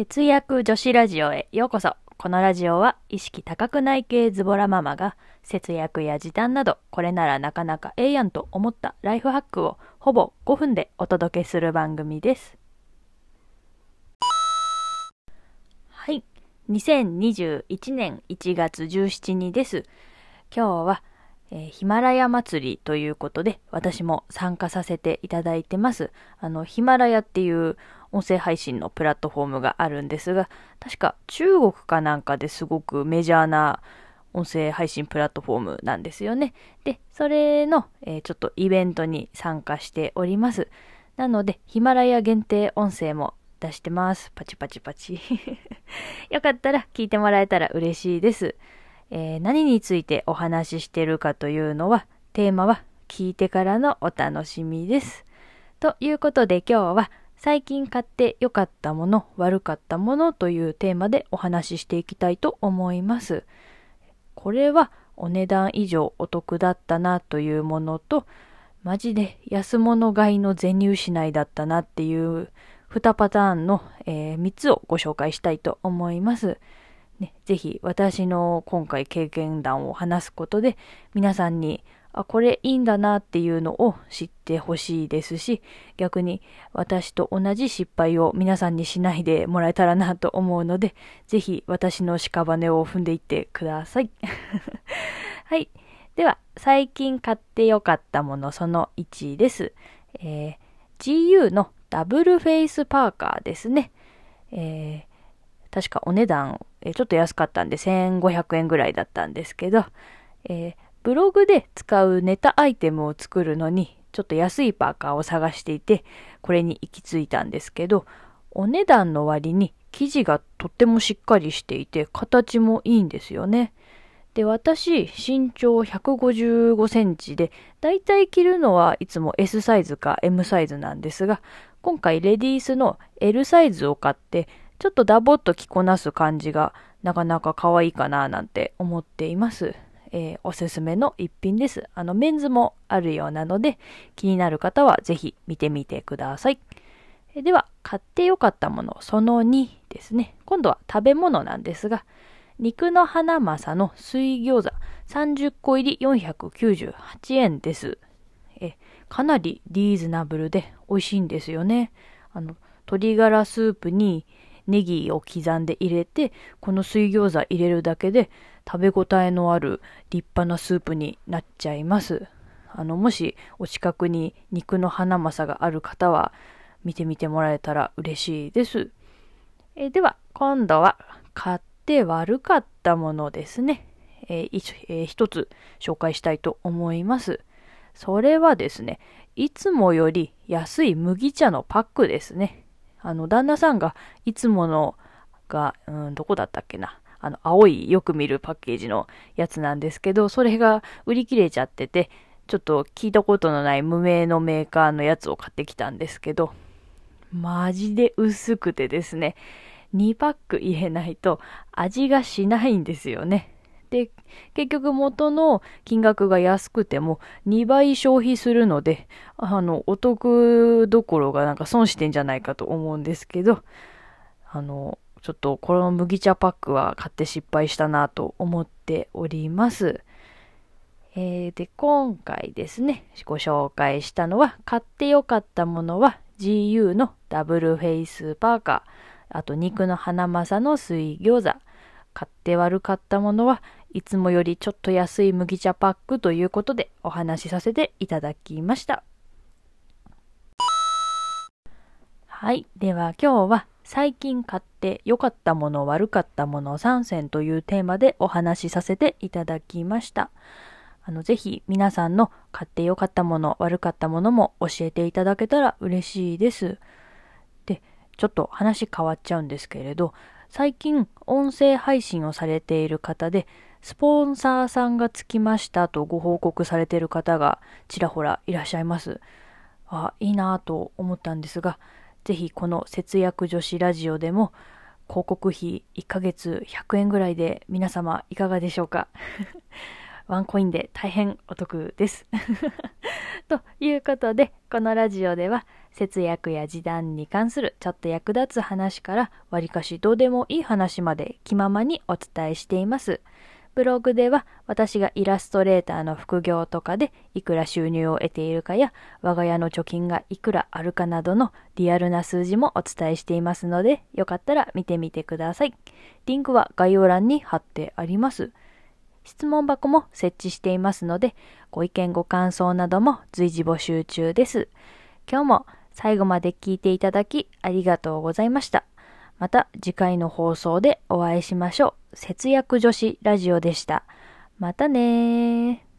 節約女子ラジオへようこそ。このラジオは意識高くない系ズボラママが節約や時短などこれならなかなかええやんと思ったライフハックをほぼ5分でお届けする番組です。はい。2021年1月17日です。今日は、えーヒマラヤ祭りということで私も参加させていただいてます。あの、ヒマラヤっていう音声配信のプラットフォームがあるんですが、確か中国かなんかですごくメジャーな音声配信プラットフォームなんですよね。で、それの、えーちょっとイベントに参加しております。なので、ヒマラヤ限定音声も出してます。パチパチパチ。よかったら聞いてもらえたら嬉しいです。えー何についてお話ししてるかというのは、テーマは聞いてからのお楽しみです。ということで今日は最近買って良かったもの、悪かったものというテーマでお話ししていきたいと思います。これはお値段以上お得だったなというものと、マジで安物買いの全入失いだったなっていう2パターンの、え3つをご紹介したいと思います。ね、ぜひ私の今回経験談を話すことで皆さんにあこれいいんだなっていうのを知ってほしいですし逆に私と同じ失敗を皆さんにしないでもらえたらなと思うのでぜひ私の屍を踏んでいってください。はい。では最近買ってよかったものその1です、えー GU のダブルフェイスパーカーですね、えー確かお値段、えーちょっと安かったんで1500円ぐらいだったんですけど、えーブログで使うネタアイテムを作るのにちょっと安いパーカーを探していてこれに行き着いたんですけどお値段の割に生地がとってもしっかりしていて形もいいんですよね。で、私、身長155センチで、だいたい着るのはいつも S サイズか M サイズなんですが、今回レディースの L サイズを買って、ちょっとダボっと着こなす感じがなかなか可愛いかななんて思っています。えーおすすめの一品です。あの、メンズもあるようなので、気になる方はぜひ見てみてください。えーでは、買ってよかったもの、その2ですね。今度は食べ物なんですが、肉のハナマサの水餃子30個入り498円です。え、かなりリーズナブルで美味しいんですよね。あの、鶏ガラスープにネギを刻んで入れて、この水餃子入れるだけで食べ応えのある立派なスープになっちゃいます。あの、もしお近くに肉のハナマサがある方は見てみてもらえたら嬉しいです。えでは、今度は買って悪かったものですね。えーえー一つ紹介したいと思います。それはですね、いつもより安い麦茶のパックですね。あの、旦那さんがいつものが、うん、どこだったっけな。あの、青いよく見るパッケージのやつなんですけど、それが売り切れちゃってて、ちょっと聞いたことのない無名のメーカーのやつを買ってきたんですけど、マジで薄くてですね、2パック入れないと味がしないんですよね。で、結局元の金額が安くても2倍消費するので、あの、お得どころがなんか損してんじゃないかと思うんですけど、あの、ちょっとこの麦茶パックは買って失敗したなと思っております。えーで、今回ですね、ご紹介したのは、買ってよかったものは GU のダブルフェイスパーカー、あと肉のハナマサの水餃子、買って悪かったものはいつもよりちょっと安い麦茶パックということでお話しさせていただきました。はい。では今日は最近買って良かったもの悪かったもの3選というテーマでお話しさせていただきました。あの、ぜひ皆さんの買って良かったもの悪かったものも教えていただけたら嬉しいです。で、ちょっと話変わっちゃうんですけれど、最近音声配信をされている方で、スポンサーさんがつきましたとご報告されている方がちらほらいらっしゃいます。あ、いいなぁと思ったんですが、ぜひこの節約女子ラジオでも広告費1ヶ月100円ぐらいで皆様いかがでしょうか？ワンコインで大変お得です。ということで、このラジオでは節約や時短に関するちょっと役立つ話からわりかしどうでもいい話まで気ままにお伝えしています。ブログでは私がイラストレーターの副業とかでいくら収入を得ているかや我が家の貯金がいくらあるかなどのリアルな数字もお伝えしていますのでよかったら見てみてください。リンクは概要欄に貼ってあります。質問箱も設置していますのでご意見ご感想なども随時募集中です。今日も最後まで聞いていただきありがとうございました。また次回の放送でお会いしましょう。節約女子ラジオでした。またね